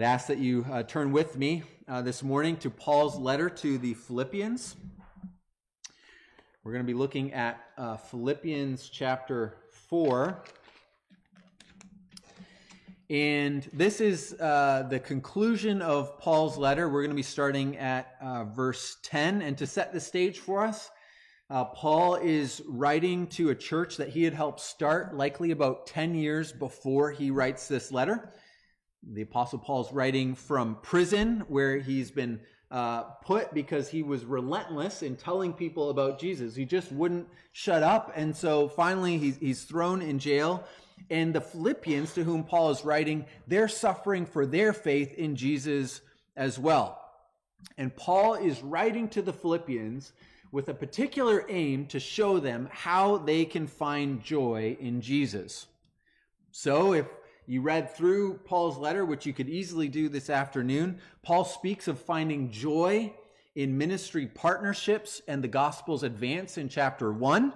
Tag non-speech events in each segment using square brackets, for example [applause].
I'd ask that you uh, turn with me uh, this morning to Paul's letter to the Philippians. We're going to be looking at uh, Philippians chapter 4. And this is uh, the conclusion of Paul's letter. We're going to be starting at uh, verse 10. And to set the stage for us, uh, Paul is writing to a church that he had helped start, likely about 10 years before he writes this letter. The Apostle Paul's writing from prison where he's been uh, put because he was relentless in telling people about Jesus. He just wouldn't shut up. And so finally he's, he's thrown in jail. And the Philippians, to whom Paul is writing, they're suffering for their faith in Jesus as well. And Paul is writing to the Philippians with a particular aim to show them how they can find joy in Jesus. So if you read through Paul's letter, which you could easily do this afternoon. Paul speaks of finding joy in ministry partnerships and the gospel's advance in chapter 1.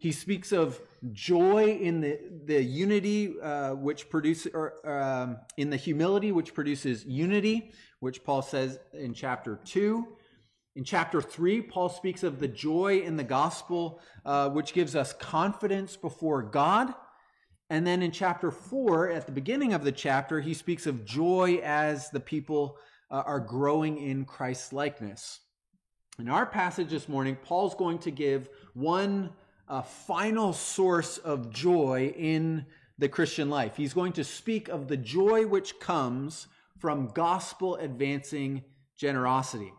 He speaks of joy in the, the unity uh, which produces, or um, in the humility which produces unity, which Paul says in chapter 2. In chapter 3, Paul speaks of the joy in the gospel, uh, which gives us confidence before God. And then in chapter 4, at the beginning of the chapter, he speaks of joy as the people uh, are growing in Christ's likeness. In our passage this morning, Paul's going to give one uh, final source of joy in the Christian life. He's going to speak of the joy which comes from gospel advancing generosity.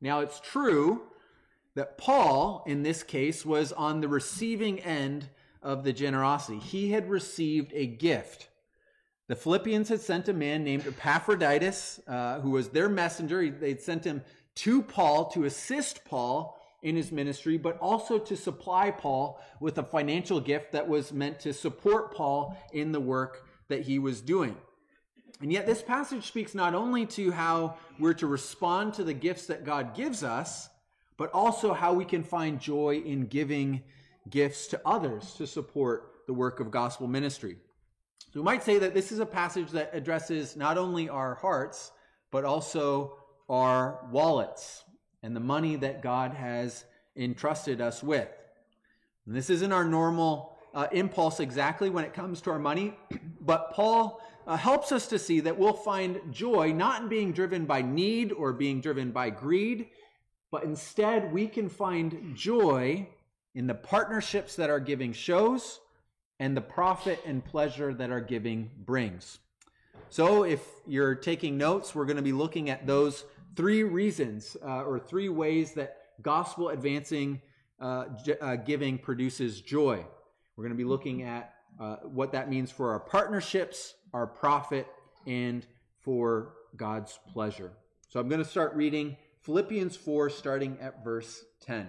Now, it's true that Paul, in this case, was on the receiving end of the generosity. He had received a gift. The Philippians had sent a man named Epaphroditus, uh, who was their messenger. They'd sent him to Paul to assist Paul in his ministry, but also to supply Paul with a financial gift that was meant to support Paul in the work that he was doing. And yet, this passage speaks not only to how we're to respond to the gifts that God gives us, but also how we can find joy in giving gifts to others to support the work of gospel ministry. So we might say that this is a passage that addresses not only our hearts, but also our wallets and the money that God has entrusted us with. And this isn't our normal uh, impulse exactly when it comes to our money, [clears throat] but Paul uh, helps us to see that we'll find joy not in being driven by need or being driven by greed, but instead we can find joy in the partnerships that our giving shows and the profit and pleasure that our giving brings. So, if you're taking notes, we're going to be looking at those three reasons uh, or three ways that gospel advancing uh, uh, giving produces joy. We're going to be looking at uh, what that means for our partnerships, our profit, and for God's pleasure. So, I'm going to start reading Philippians 4, starting at verse 10.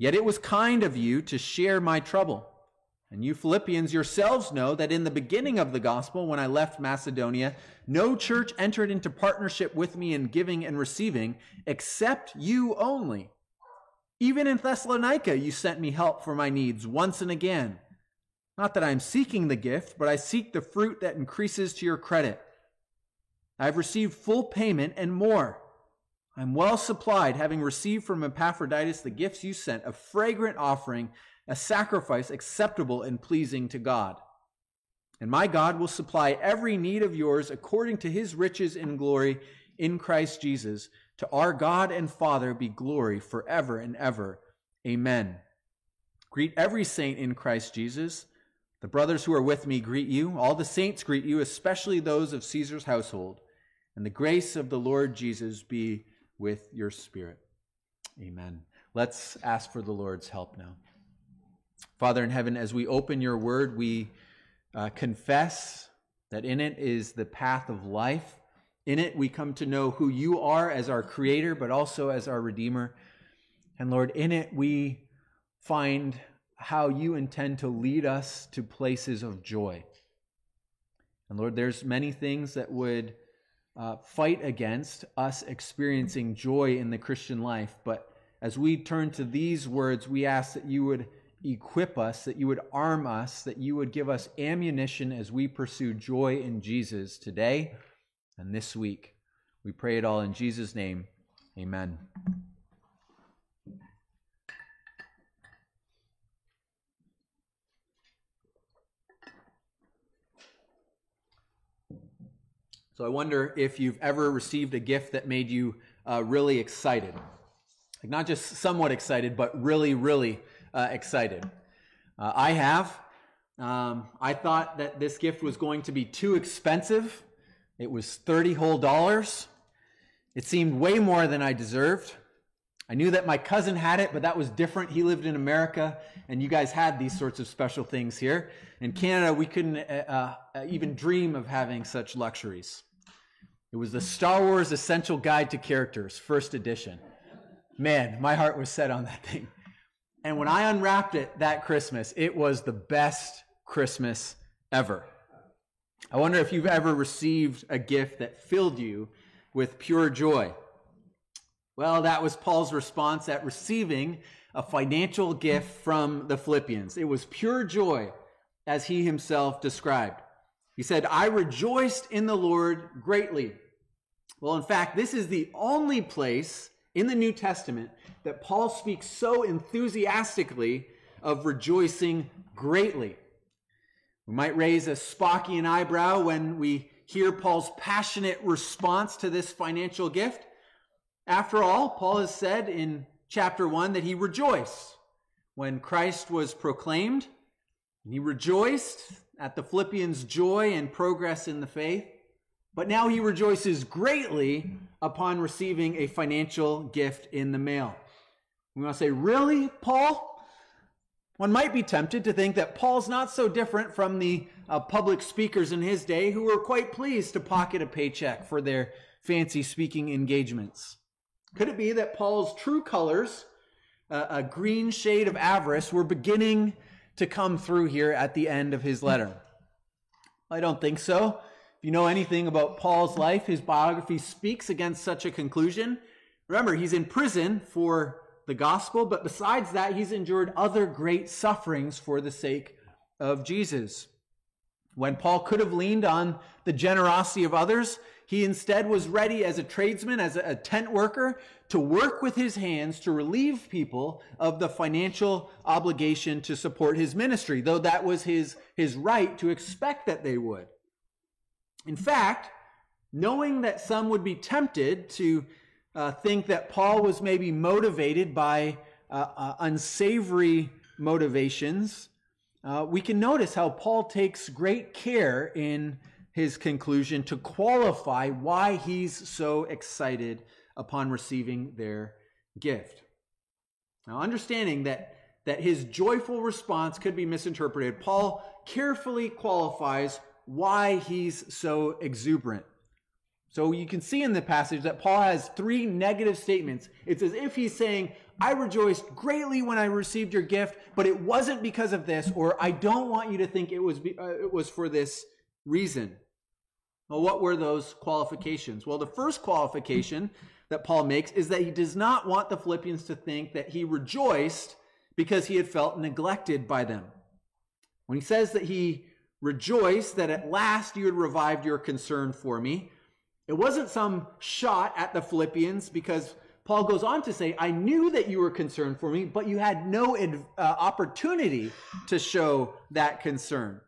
Yet it was kind of you to share my trouble. And you Philippians yourselves know that in the beginning of the gospel, when I left Macedonia, no church entered into partnership with me in giving and receiving, except you only. Even in Thessalonica, you sent me help for my needs once and again. Not that I am seeking the gift, but I seek the fruit that increases to your credit. I have received full payment and more I'm well supplied, having received from Epaphroditus the gifts you sent, a fragrant offering, a sacrifice acceptable and pleasing to God. And my God will supply every need of yours according to his riches in glory in Christ Jesus. To our God and Father be glory forever and ever. Amen. Greet every saint in Christ Jesus. The brothers who are with me greet you. All the saints greet you, especially those of Caesar's household. And the grace of the Lord Jesus be with your spirit. Amen. Let's ask for the Lord's help now. Father in heaven, as we open your word, we uh, confess that in it is the path of life. In it, we come to know who you are as our creator, but also as our redeemer. And Lord, in it, we find how you intend to lead us to places of joy. And Lord, there's many things that would uh, fight against us experiencing joy in the Christian life. But as we turn to these words, we ask that you would equip us, that you would arm us, that you would give us ammunition as we pursue joy in Jesus today and this week. We pray it all in Jesus' name. Amen. So I wonder if you've ever received a gift that made you uh, really excited. Like not just somewhat excited, but really, really uh, excited. Uh, I have. Um, I thought that this gift was going to be too expensive. It was 30 whole dollars. It seemed way more than I deserved. I knew that my cousin had it, but that was different. He lived in America, and you guys had these sorts of special things here. In Canada, we couldn't uh, uh, even dream of having such luxuries. It was the Star Wars Essential Guide to Characters, first edition. Man, my heart was set on that thing. And when I unwrapped it that Christmas, it was the best Christmas ever. I wonder if you've ever received a gift that filled you with pure joy. Well, that was Paul's response at receiving a financial gift from the Philippians. It was pure joy, as he himself described. He said, I rejoiced in the Lord greatly. Well, in fact, this is the only place in the New Testament that Paul speaks so enthusiastically of rejoicing greatly. We might raise a Spockian eyebrow when we hear Paul's passionate response to this financial gift. After all, Paul has said in chapter 1 that he rejoiced when Christ was proclaimed. And He rejoiced at the Philippians' joy and progress in the faith, but now he rejoices greatly upon receiving a financial gift in the mail. We want to say, Really, Paul? One might be tempted to think that Paul's not so different from the uh, public speakers in his day who were quite pleased to pocket a paycheck for their fancy speaking engagements. Could it be that Paul's true colors, uh, a green shade of avarice, were beginning to come through here at the end of his letter? I don't think so. If you know anything about Paul's life, his biography speaks against such a conclusion. Remember, he's in prison for the gospel, but besides that, he's endured other great sufferings for the sake of Jesus. When Paul could have leaned on the generosity of others, he instead was ready as a tradesman, as a tent worker, to work with his hands to relieve people of the financial obligation to support his ministry, though that was his, his right to expect that they would. In fact, knowing that some would be tempted to uh, think that Paul was maybe motivated by uh, uh, unsavory motivations, uh, we can notice how Paul takes great care in his conclusion to qualify why he's so excited upon receiving their gift. Now, understanding that, that his joyful response could be misinterpreted, Paul carefully qualifies why he's so exuberant. So you can see in the passage that Paul has three negative statements. It's as if he's saying, I rejoiced greatly when I received your gift, but it wasn't because of this, or I don't want you to think it was, uh, it was for this reason. Well, what were those qualifications? Well, the first qualification that Paul makes is that he does not want the Philippians to think that he rejoiced because he had felt neglected by them. When he says that he rejoiced that at last you had revived your concern for me, it wasn't some shot at the Philippians because Paul goes on to say, I knew that you were concerned for me, but you had no uh, opportunity to show that concern.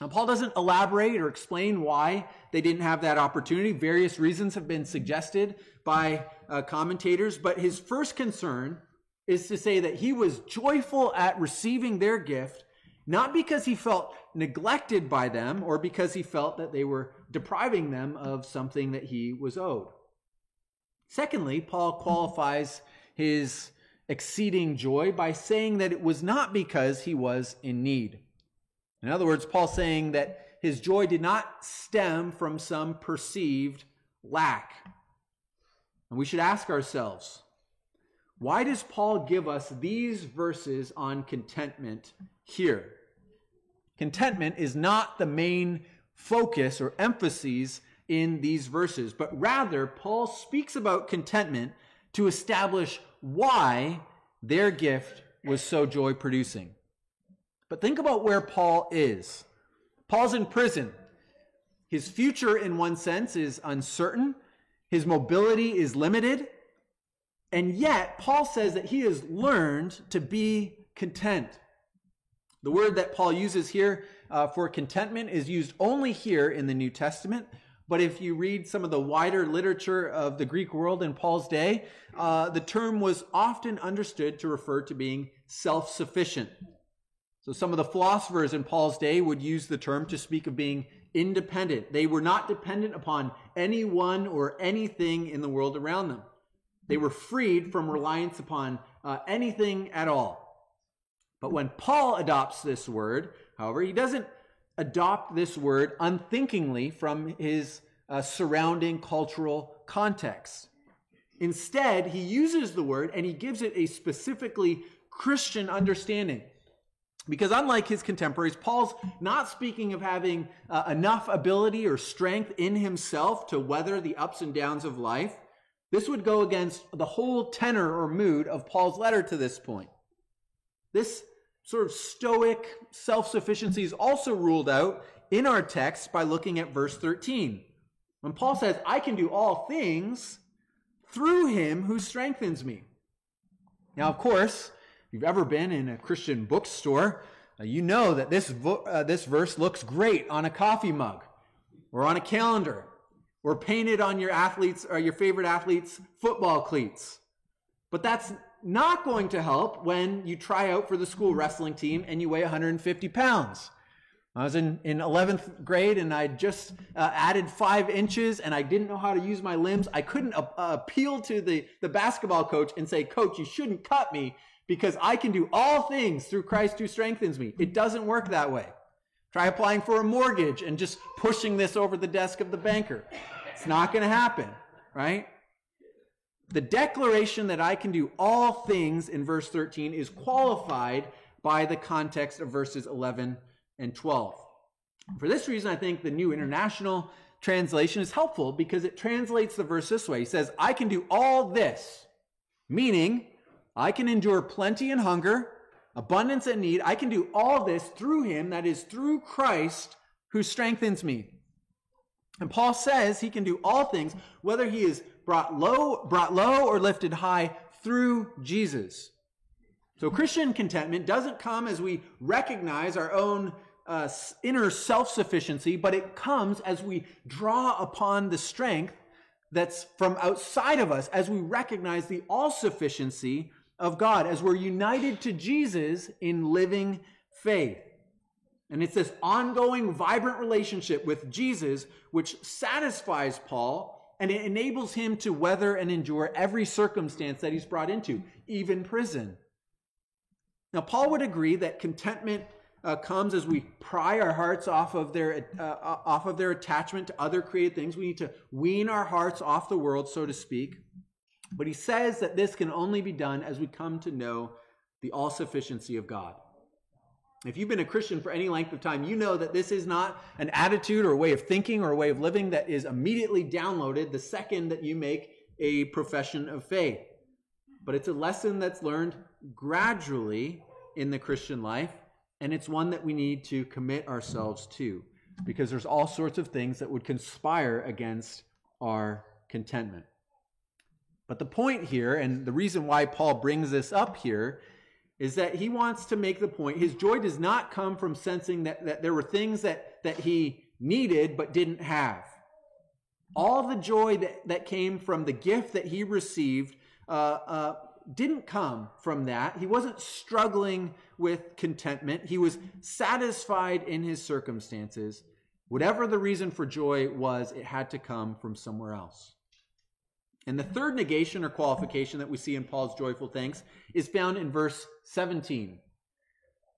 Now, Paul doesn't elaborate or explain why they didn't have that opportunity. Various reasons have been suggested by uh, commentators, but his first concern is to say that he was joyful at receiving their gift, not because he felt neglected by them or because he felt that they were depriving them of something that he was owed. Secondly, Paul qualifies his exceeding joy by saying that it was not because he was in need. In other words, Paul's saying that his joy did not stem from some perceived lack. And we should ask ourselves, why does Paul give us these verses on contentment here? Contentment is not the main focus or emphasis in these verses, but rather, Paul speaks about contentment to establish why their gift was so joy producing. But think about where Paul is. Paul's in prison. His future, in one sense, is uncertain. His mobility is limited. And yet, Paul says that he has learned to be content. The word that Paul uses here uh, for contentment is used only here in the New Testament. But if you read some of the wider literature of the Greek world in Paul's day, uh, the term was often understood to refer to being self sufficient. So some of the philosophers in Paul's day would use the term to speak of being independent. They were not dependent upon anyone or anything in the world around them. They were freed from reliance upon uh, anything at all. But when Paul adopts this word, however, he doesn't adopt this word unthinkingly from his uh, surrounding cultural context. Instead, he uses the word and he gives it a specifically Christian understanding. Because unlike his contemporaries, Paul's not speaking of having uh, enough ability or strength in himself to weather the ups and downs of life. This would go against the whole tenor or mood of Paul's letter to this point. This sort of stoic self sufficiency is also ruled out in our text by looking at verse 13. When Paul says, I can do all things through him who strengthens me. Now, of course, you've ever been in a Christian bookstore, uh, you know that this, uh, this verse looks great on a coffee mug or on a calendar or painted on your athletes or your favorite athletes' football cleats. But that's not going to help when you try out for the school wrestling team and you weigh 150 pounds. I was in, in 11th grade and I just uh, added five inches and I didn't know how to use my limbs. I couldn't uh, appeal to the, the basketball coach and say, Coach, you shouldn't cut me because I can do all things through Christ who strengthens me. It doesn't work that way. Try applying for a mortgage and just pushing this over the desk of the banker. It's not going to happen, right? The declaration that I can do all things in verse 13 is qualified by the context of verses 11 and 12. For this reason, I think the New International Translation is helpful because it translates the verse this way. He says, I can do all this, meaning I can endure plenty and hunger, abundance and need. I can do all this through him, that is, through Christ who strengthens me. And Paul says he can do all things, whether he is brought low, brought low or lifted high through Jesus. So Christian contentment doesn't come as we recognize our own uh, inner self-sufficiency, but it comes as we draw upon the strength that's from outside of us, as we recognize the all-sufficiency of God, as we're united to Jesus in living faith. And it's this ongoing, vibrant relationship with Jesus which satisfies Paul and it enables him to weather and endure every circumstance that he's brought into, even prison. Now, Paul would agree that contentment uh, comes as we pry our hearts off of their uh, off of their attachment to other created things. We need to wean our hearts off the world, so to speak. But he says that this can only be done as we come to know the all sufficiency of God. If you've been a Christian for any length of time, you know that this is not an attitude or a way of thinking or a way of living that is immediately downloaded the second that you make a profession of faith. But it's a lesson that's learned gradually in the Christian life, and it's one that we need to commit ourselves to because there's all sorts of things that would conspire against our contentment. But the point here, and the reason why Paul brings this up here, is that he wants to make the point his joy does not come from sensing that, that there were things that, that he needed but didn't have. All the joy that, that came from the gift that he received uh, uh, didn't come from that. He wasn't struggling with contentment. He was satisfied in his circumstances. Whatever the reason for joy was, it had to come from somewhere else. And the third negation or qualification that we see in Paul's joyful thanks is found in verse 17.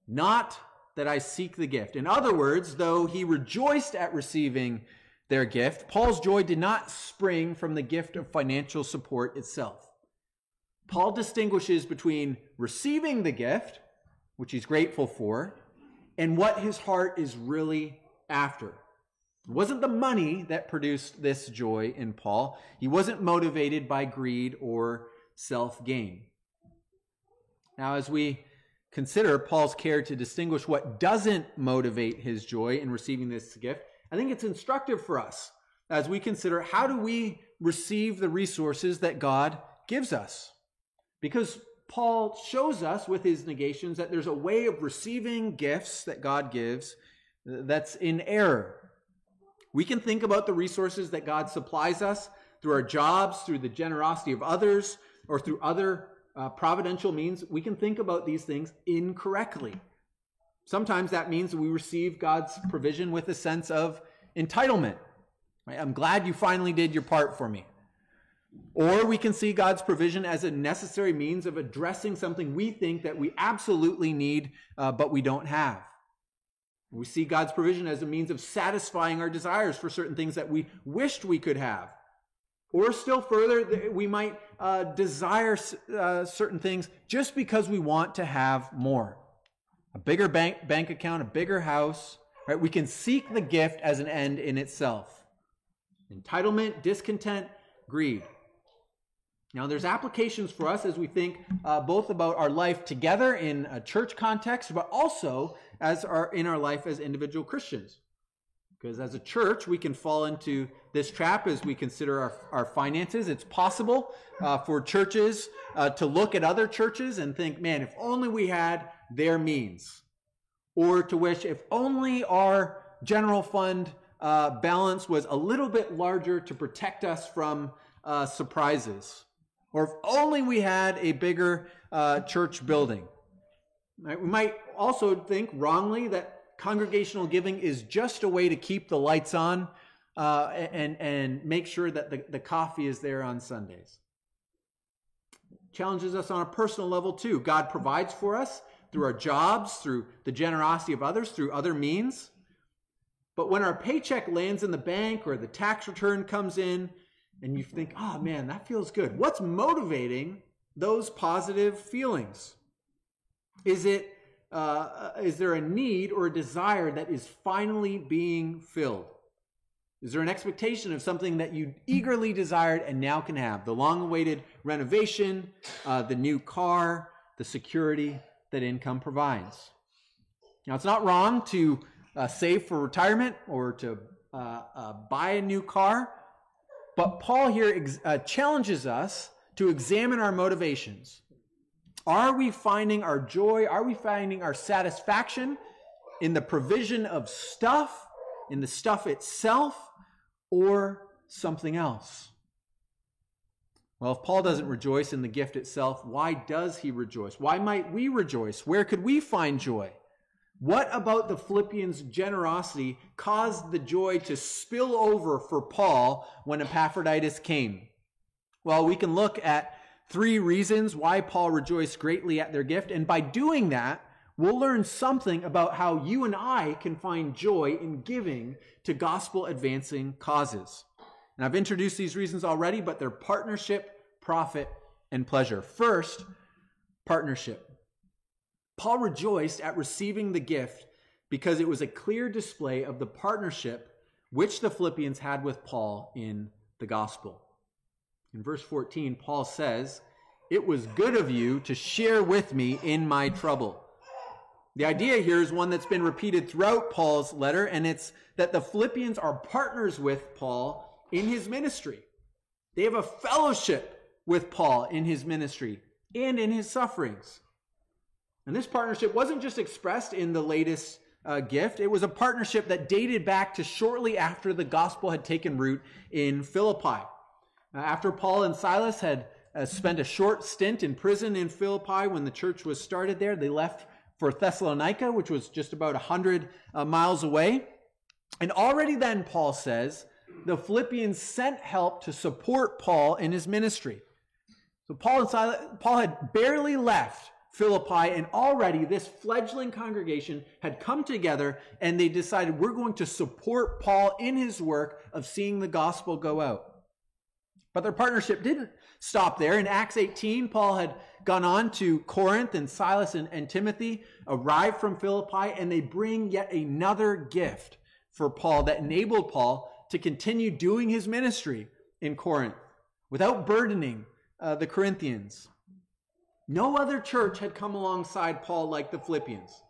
Not that I seek the gift. In other words, though he rejoiced at receiving their gift, Paul's joy did not spring from the gift of financial support itself. Paul distinguishes between receiving the gift, which he's grateful for, and what his heart is really after. It wasn't the money that produced this joy in Paul. He wasn't motivated by greed or self gain. Now, as we consider Paul's care to distinguish what doesn't motivate his joy in receiving this gift, I think it's instructive for us as we consider how do we receive the resources that God gives us. Because Paul shows us with his negations that there's a way of receiving gifts that God gives that's in error. We can think about the resources that God supplies us through our jobs, through the generosity of others, or through other uh, providential means. We can think about these things incorrectly. Sometimes that means we receive God's provision with a sense of entitlement. I'm glad you finally did your part for me. Or we can see God's provision as a necessary means of addressing something we think that we absolutely need, uh, but we don't have. We see God's provision as a means of satisfying our desires for certain things that we wished we could have. Or still further, we might uh, desire uh, certain things just because we want to have more. A bigger bank, bank account, a bigger house, right? We can seek the gift as an end in itself. Entitlement, discontent, greed. Now, there's applications for us as we think uh, both about our life together in a church context, but also as our in our life as individual Christians. Because as a church, we can fall into this trap as we consider our, our finances. It's possible uh, for churches uh, to look at other churches and think, man, if only we had their means. Or to wish, if only our general fund uh, balance was a little bit larger to protect us from uh, surprises. Or if only we had a bigger uh, church building. Right? We might also think wrongly that congregational giving is just a way to keep the lights on uh, and, and make sure that the, the coffee is there on Sundays. Challenges us on a personal level too. God provides for us through our jobs, through the generosity of others, through other means. But when our paycheck lands in the bank or the tax return comes in, and you think, oh man, that feels good. What's motivating those positive feelings? Is it uh, is there a need or a desire that is finally being filled? Is there an expectation of something that you eagerly desired and now can have? The long awaited renovation, uh, the new car, the security that income provides. Now, it's not wrong to uh, save for retirement or to uh, uh, buy a new car but Paul here ex- uh, challenges us to examine our motivations. Are we finding our joy? Are we finding our satisfaction in the provision of stuff, in the stuff itself, or something else? Well, if Paul doesn't rejoice in the gift itself, why does he rejoice? Why might we rejoice? Where could we find joy? What about the Philippians' generosity caused the joy to spill over for Paul when Epaphroditus came? Well, we can look at three reasons why Paul rejoiced greatly at their gift, and by doing that, we'll learn something about how you and I can find joy in giving to gospel advancing causes. And I've introduced these reasons already, but they're partnership, profit, and pleasure. First, partnership. Paul rejoiced at receiving the gift because it was a clear display of the partnership which the Philippians had with Paul in the gospel. In verse 14, Paul says, It was good of you to share with me in my trouble. The idea here is one that's been repeated throughout Paul's letter, and it's that the Philippians are partners with Paul in his ministry. They have a fellowship with Paul in his ministry and in his sufferings. And this partnership wasn't just expressed in the latest uh, gift, it was a partnership that dated back to shortly after the gospel had taken root in Philippi. Uh, after Paul and Silas had uh, spent a short stint in prison in Philippi when the church was started there, they left for Thessalonica, which was just about 100 uh, miles away. And already then, Paul says, the Philippians sent help to support Paul in his ministry. So Paul and Silas, Paul had barely left Philippi, and already this fledgling congregation had come together and they decided we're going to support Paul in his work of seeing the gospel go out. But their partnership didn't stop there. In Acts 18, Paul had gone on to Corinth, and Silas and, and Timothy arrived from Philippi, and they bring yet another gift for Paul that enabled Paul to continue doing his ministry in Corinth without burdening uh, the Corinthians. No other church had come alongside Paul like the Philippians.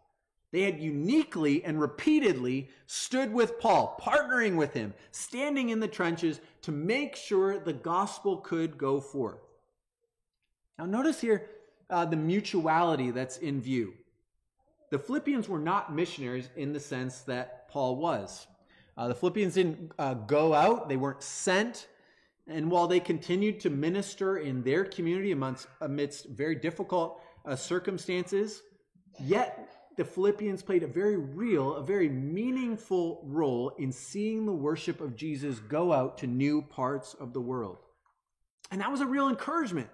They had uniquely and repeatedly stood with Paul, partnering with him, standing in the trenches to make sure the gospel could go forth. Now, notice here uh, the mutuality that's in view. The Philippians were not missionaries in the sense that Paul was. Uh, the Philippians didn't uh, go out, they weren't sent. And while they continued to minister in their community amongst, amidst very difficult uh, circumstances, yet the Philippians played a very real, a very meaningful role in seeing the worship of Jesus go out to new parts of the world. And that was a real encouragement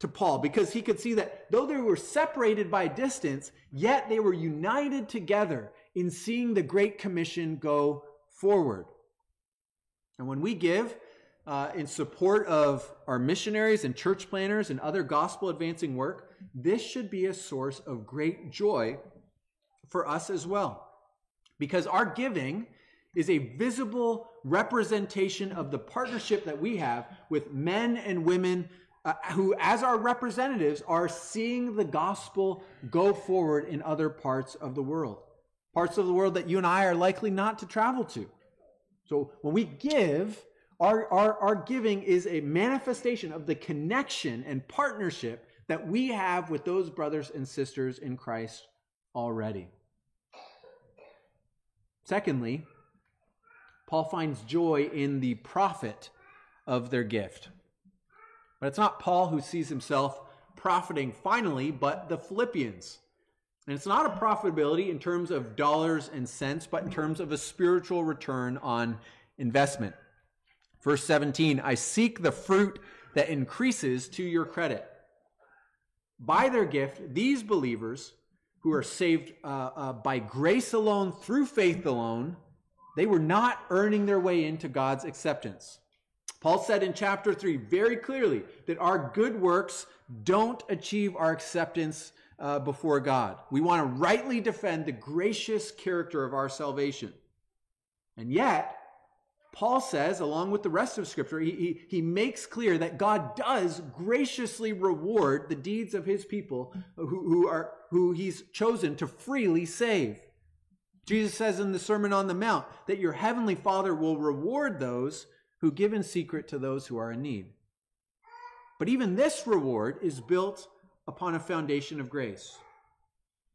to Paul because he could see that though they were separated by distance, yet they were united together in seeing the Great Commission go forward. And when we give uh, in support of our missionaries and church planners and other gospel advancing work, this should be a source of great joy for us as well. Because our giving is a visible representation of the partnership that we have with men and women uh, who, as our representatives, are seeing the gospel go forward in other parts of the world. Parts of the world that you and I are likely not to travel to. So when we give, our, our, our giving is a manifestation of the connection and partnership that we have with those brothers and sisters in Christ already. Secondly, Paul finds joy in the profit of their gift. But it's not Paul who sees himself profiting finally, but the Philippians. And it's not a profitability in terms of dollars and cents, but in terms of a spiritual return on investment. Verse 17 I seek the fruit that increases to your credit. By their gift, these believers who are saved uh, uh, by grace alone, through faith alone, they were not earning their way into God's acceptance. Paul said in chapter 3 very clearly that our good works don't achieve our acceptance uh, before God. We want to rightly defend the gracious character of our salvation. And yet, Paul says, along with the rest of Scripture, he, he, he, makes clear that God does graciously reward the deeds of his people who, who, are, who he's chosen to freely save. Jesus says in the Sermon on the Mount that your heavenly Father will reward those who give in secret to those who are in need. But even this reward is built upon a foundation of grace.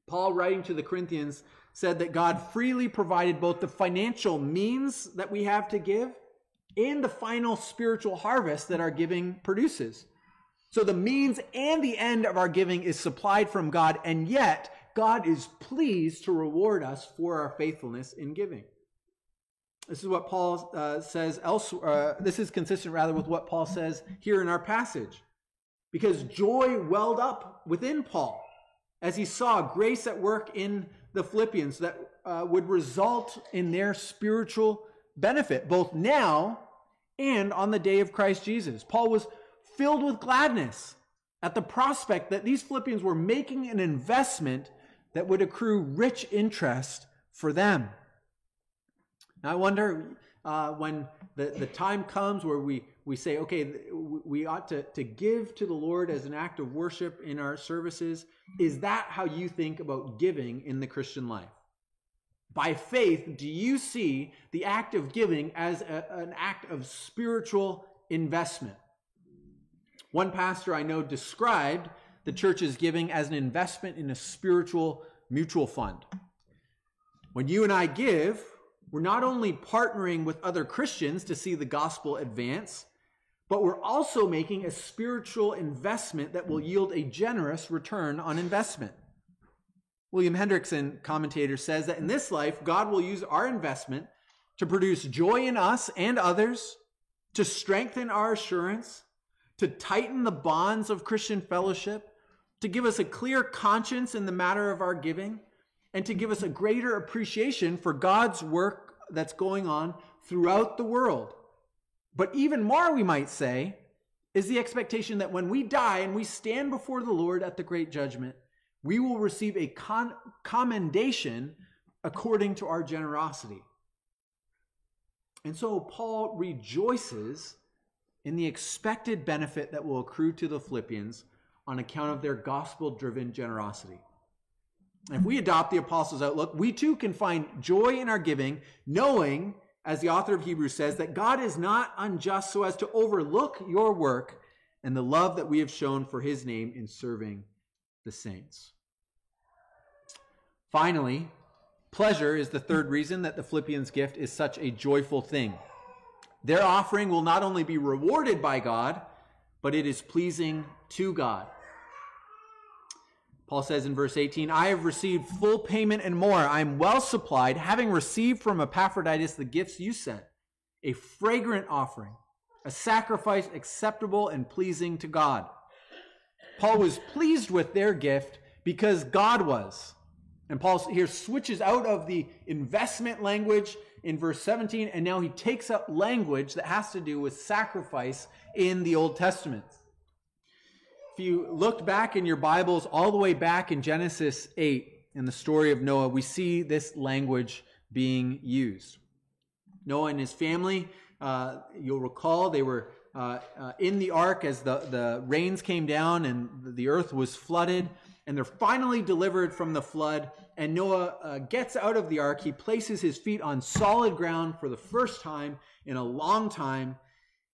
Paul, writing to the Corinthians, said that God freely provided both the financial means that we have to give and the final spiritual harvest that our giving produces. So the means and the end of our giving is supplied from God, and yet God is pleased to reward us for our faithfulness in giving. This is what Paul uh, says elsewhere. Uh, this is consistent rather with what Paul says here in our passage. Because joy welled up within Paul as he saw grace at work in the Philippians that uh, would result in their spiritual benefit, both now and on the day of Christ Jesus. Paul was filled with gladness at the prospect that these Philippians were making an investment that would accrue rich interest for them. Now, I wonder uh, when the, the time comes where we we say, okay, we ought to, to give to the Lord as an act of worship in our services. Is that how you think about giving in the Christian life? By faith, do you see the act of giving as a, an act of spiritual investment? One pastor I know described the church's giving as an investment in a spiritual mutual fund. When you and I give, we're not only partnering with other Christians to see the gospel advance, but we're also making a spiritual investment that will yield a generous return on investment. William Hendriksen, commentator, says that in this life, God will use our investment to produce joy in us and others, to strengthen our assurance, to tighten the bonds of Christian fellowship, to give us a clear conscience in the matter of our giving, and to give us a greater appreciation for God's work that's going on throughout the world. But even more, we might say, is the expectation that when we die and we stand before the Lord at the great judgment, we will receive a con- commendation according to our generosity. And so Paul rejoices in the expected benefit that will accrue to the Philippians on account of their gospel driven generosity. If we adopt the apostles' outlook, we too can find joy in our giving, knowing, as the author of Hebrews says, that God is not unjust so as to overlook your work and the love that we have shown for his name in serving the saints. Finally, pleasure is the third reason that the Philippians' gift is such a joyful thing. Their offering will not only be rewarded by God, but it is pleasing to God. Paul says in verse 18, I have received full payment and more. I am well supplied, having received from Epaphroditus the gifts you sent, a fragrant offering, a sacrifice acceptable and pleasing to God. Paul was pleased with their gift because God was. And Paul here switches out of the investment language in verse 17, and now he takes up language that has to do with sacrifice in the Old Testament. If you looked back in your Bibles all the way back in Genesis 8 in the story of Noah, we see this language being used. Noah and his family, uh, you'll recall, they were uh, uh, in the ark as the, the rains came down and the earth was flooded, and they're finally delivered from the flood. And Noah uh, gets out of the ark. He places his feet on solid ground for the first time in a long time.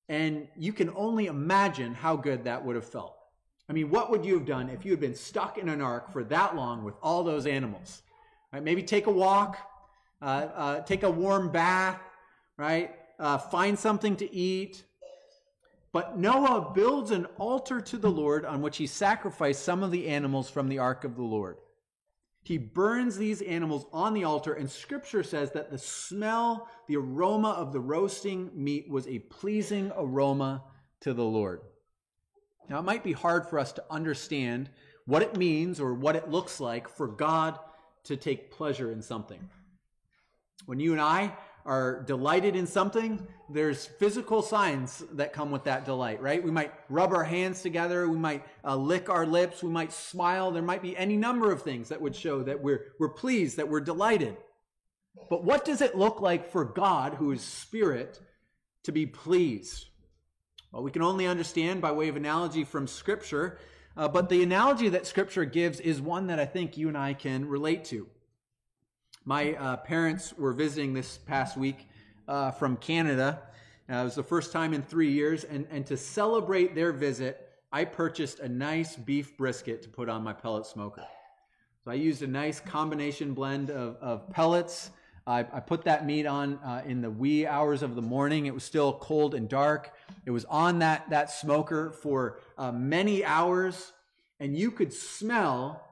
And you can only imagine how good that would have felt. I mean, what would you have done if you had been stuck in an ark for that long with all those animals? Right? Maybe take a walk, uh, uh, take a warm bath, right? Uh, find something to eat. But Noah builds an altar to the Lord on which he sacrificed some of the animals from the ark of the Lord. He burns these animals on the altar, and scripture says that the smell, the aroma of the roasting meat was a pleasing aroma to the Lord. Now, it might be hard for us to understand what it means or what it looks like for God to take pleasure in something. When you and I are delighted in something, there's physical signs that come with that delight, right? We might rub our hands together, we might uh, lick our lips, we might smile. There might be any number of things that would show that we're, we're pleased, that we're delighted. But what does it look like for God, who is spirit, to be pleased? Well, we can only understand by way of analogy from Scripture, uh, but the analogy that Scripture gives is one that I think you and I can relate to. My uh, parents were visiting this past week uh, from Canada. Uh, it was the first time in three years, and, and to celebrate their visit, I purchased a nice beef brisket to put on my pellet smoker. So I used a nice combination blend of, of pellets. I, I, put that meat on uh, in the wee hours of the morning. It was still cold and dark. It was on that, that smoker for uh, many hours, and you could smell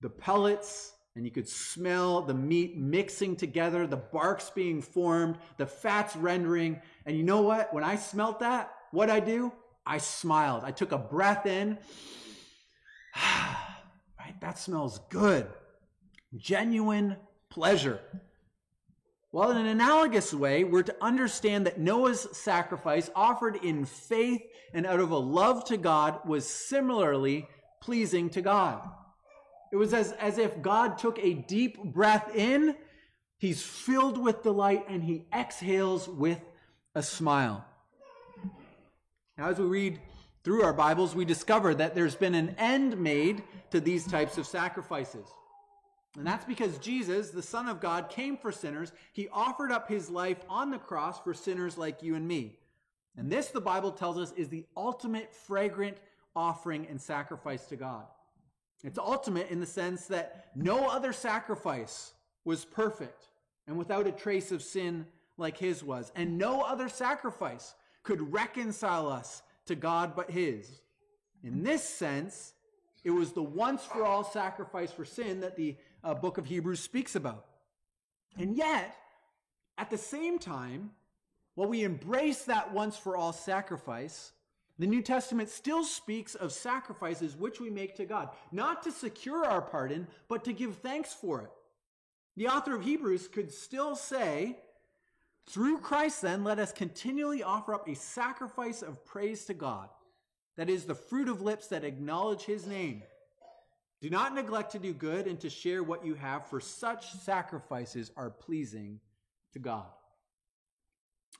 the pellets and you could smell the meat mixing together, the barks being formed, the fats rendering. And you know what? When I smelt that, what I do? I smiled. I took a breath in. [sighs] right? That smells good. Genuine pleasure. Well, in an analogous way, we're to understand that Noah's sacrifice, offered in faith and out of a love to God, was similarly pleasing to God. It was as, as if God took a deep breath in, he's filled with delight, and he exhales with a smile. Now, as we read through our Bibles, we discover that there's been an end made to these types of sacrifices. And that's because Jesus, the Son of God, came for sinners. He offered up his life on the cross for sinners like you and me. And this, the Bible tells us, is the ultimate fragrant offering and sacrifice to God. It's ultimate in the sense that no other sacrifice was perfect and without a trace of sin like his was. And no other sacrifice could reconcile us to God but his. In this sense, it was the once for all sacrifice for sin that the uh, book of Hebrews speaks about. And yet, at the same time, while we embrace that once for all sacrifice, The New Testament still speaks of sacrifices which we make to God, not to secure our pardon, but to give thanks for it. The author of Hebrews could still say, through Christ, then, let us continually offer up a sacrifice of praise to God. That is the fruit of lips that acknowledge his name. Do not neglect to do good and to share what you have, for such sacrifices are pleasing to God.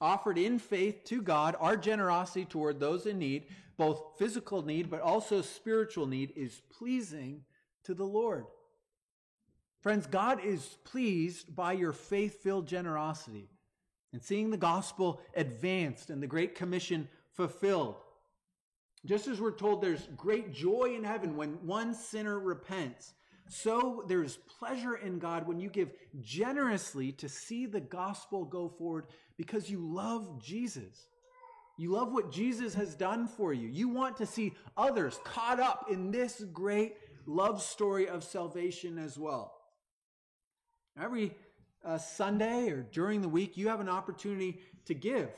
Offered in faith to God, our generosity toward those in need, both physical need but also spiritual need, is pleasing to the Lord. Friends, God is pleased by your faith filled generosity and seeing the gospel advanced and the Great Commission fulfilled. Just as we're told there's great joy in heaven when one sinner repents, so there's pleasure in God when you give generously to see the gospel go forward because you love Jesus. You love what Jesus has done for you. You want to see others caught up in this great love story of salvation as well. Every uh, Sunday or during the week, you have an opportunity to give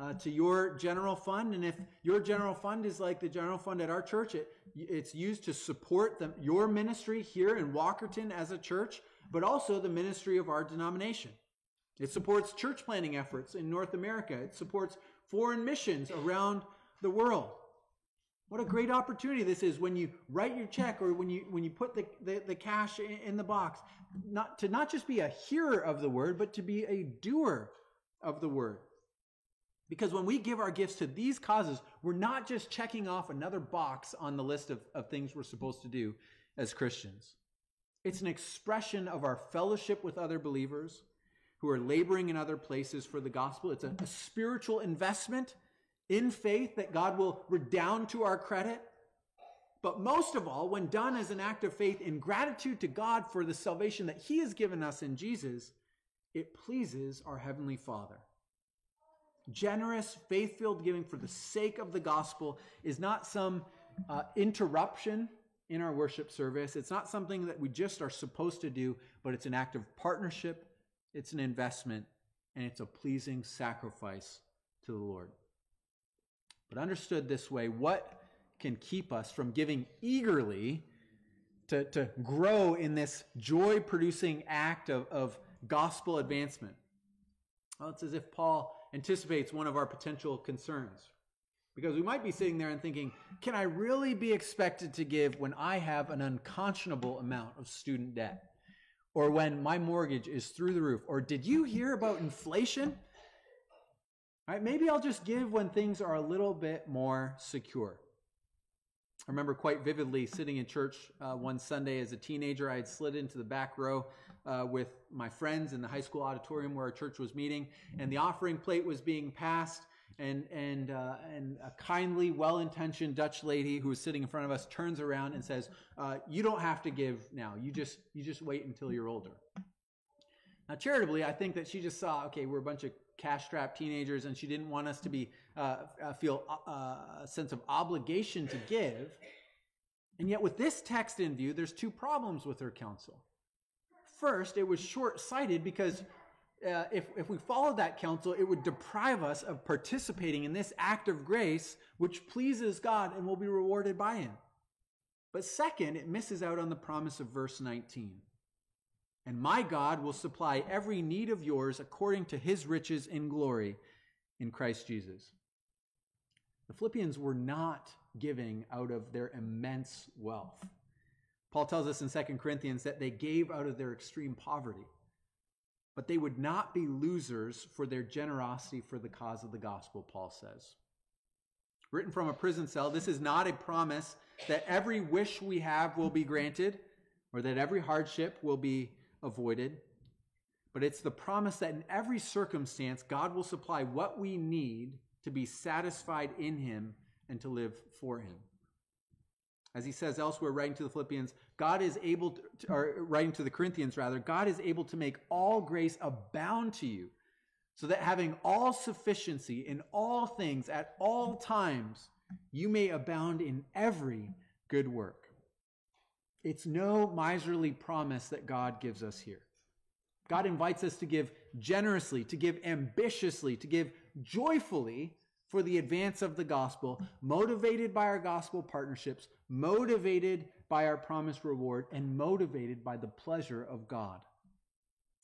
uh, to your general fund. And if your general fund is like the general fund at our church, it, it's used to support the, your ministry here in Walkerton as a church, but also the ministry of our denomination. It supports church planning efforts in North America. It supports foreign missions around the world. What a great opportunity this is when you write your check or when you when you put the, the, the cash in, in the box, not to not just be a hearer of the word, but to be a doer of the word. Because when we give our gifts to these causes, we're not just checking off another box on the list of, of things we're supposed to do as Christians. It's an expression of our fellowship with other believers who are laboring in other places for the gospel. It's a, a spiritual investment in faith that God will redound to our credit. But most of all, when done as an act of faith in gratitude to God for the salvation that He has given us in Jesus, it pleases our Heavenly Father. Generous, faith filled giving for the sake of the gospel is not some uh, interruption in our worship service. It's not something that we just are supposed to do, but it's an act of partnership, it's an investment, and it's a pleasing sacrifice to the Lord. But understood this way, what can keep us from giving eagerly to, to grow in this joy producing act of, of gospel advancement? Well, it's as if Paul anticipates one of our potential concerns. Because we might be sitting there and thinking, can I really be expected to give when I have an unconscionable amount of student debt? Or when my mortgage is through the roof? Or did you hear about inflation? Right, maybe I'll just give when things are a little bit more secure. I remember quite vividly sitting in church uh, one Sunday as a teenager. I had slid into the back row uh, with my friends in the high school auditorium where our church was meeting, and the offering plate was being passed. And and uh, and a kindly, well-intentioned Dutch lady who was sitting in front of us turns around and says, uh, "You don't have to give now. You just you just wait until you're older." Now, charitably, I think that she just saw, okay, we're a bunch of cash-strapped teenagers, and she didn't want us to be uh, uh, feel uh, a sense of obligation to give. And yet, with this text in view, there's two problems with her counsel. First, it was short-sighted because uh, if, if we followed that counsel, it would deprive us of participating in this act of grace, which pleases God and will be rewarded by Him. But second, it misses out on the promise of verse 19. And my God will supply every need of yours according to his riches in glory in Christ Jesus. The Philippians were not giving out of their immense wealth. Paul tells us in 2 Corinthians that they gave out of their extreme poverty, but they would not be losers for their generosity for the cause of the gospel, Paul says. Written from a prison cell, this is not a promise that every wish we have will be granted or that every hardship will be avoided, but it's the promise that in every circumstance, God will supply what we need to be satisfied in Him and to live for Him. As he says elsewhere, writing to the Philippians, God is able, to, or writing to the Corinthians rather, God is able to make all grace abound to you, so that having all sufficiency in all things at all times, you may abound in every good work. It's no miserly promise that God gives us here. God invites us to give generously, to give ambitiously, to give joyfully for the advance of the gospel, motivated by our gospel partnerships, motivated by our promised reward, and motivated by the pleasure of God.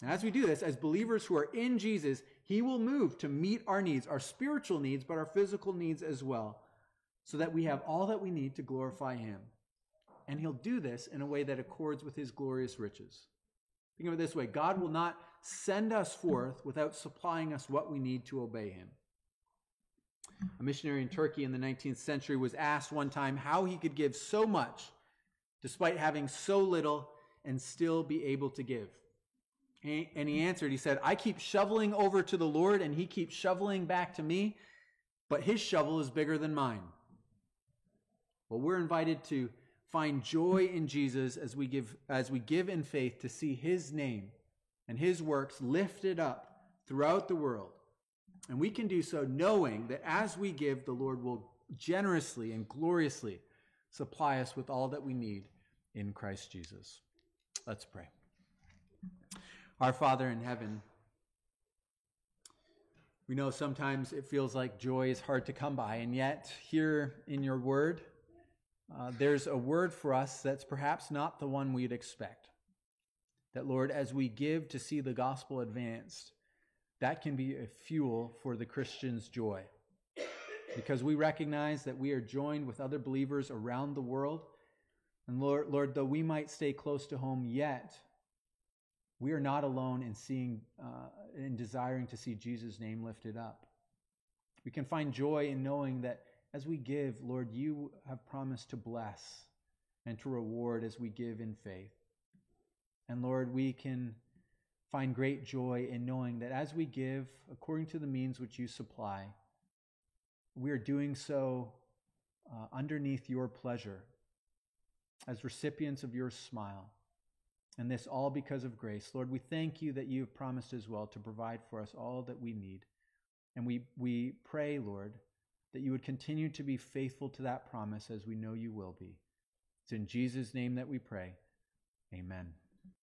And as we do this, as believers who are in Jesus, He will move to meet our needs, our spiritual needs, but our physical needs as well, so that we have all that we need to glorify Him. And He'll do this in a way that accords with His glorious riches. Think of it this way God will not send us forth without supplying us what we need to obey Him. A missionary in Turkey in the 19th century was asked one time how he could give so much despite having so little and still be able to give. And he answered, he said, I keep shoveling over to the Lord and he keeps shoveling back to me, but his shovel is bigger than mine. Well, we're invited to find joy in Jesus as we give as we give in faith to see his name and his works lifted up throughout the world. And we can do so knowing that as we give, the Lord will generously and gloriously supply us with all that we need in Christ Jesus. Let's pray. Our Father in heaven, we know sometimes it feels like joy is hard to come by, and yet, here in your word, uh, there's a word for us that's perhaps not the one we'd expect. That, Lord, as we give to see the gospel advanced, that can be a fuel for the Christian's joy. Because we recognize that we are joined with other believers around the world. And Lord, Lord though we might stay close to home, yet we are not alone in seeing, uh, in desiring to see Jesus' name lifted up. We can find joy in knowing that as we give, Lord, you have promised to bless and to reward as we give in faith. And Lord, we can find great joy in knowing that as we give according to the means which you supply, we are doing so uh, underneath your pleasure as recipients of your smile. And this all because of grace. Lord, we thank you that you have promised as well to provide for us all that we need. And we, we pray, Lord, that you would continue to be faithful to that promise as we know you will be. It's in Jesus' name that we pray. Amen.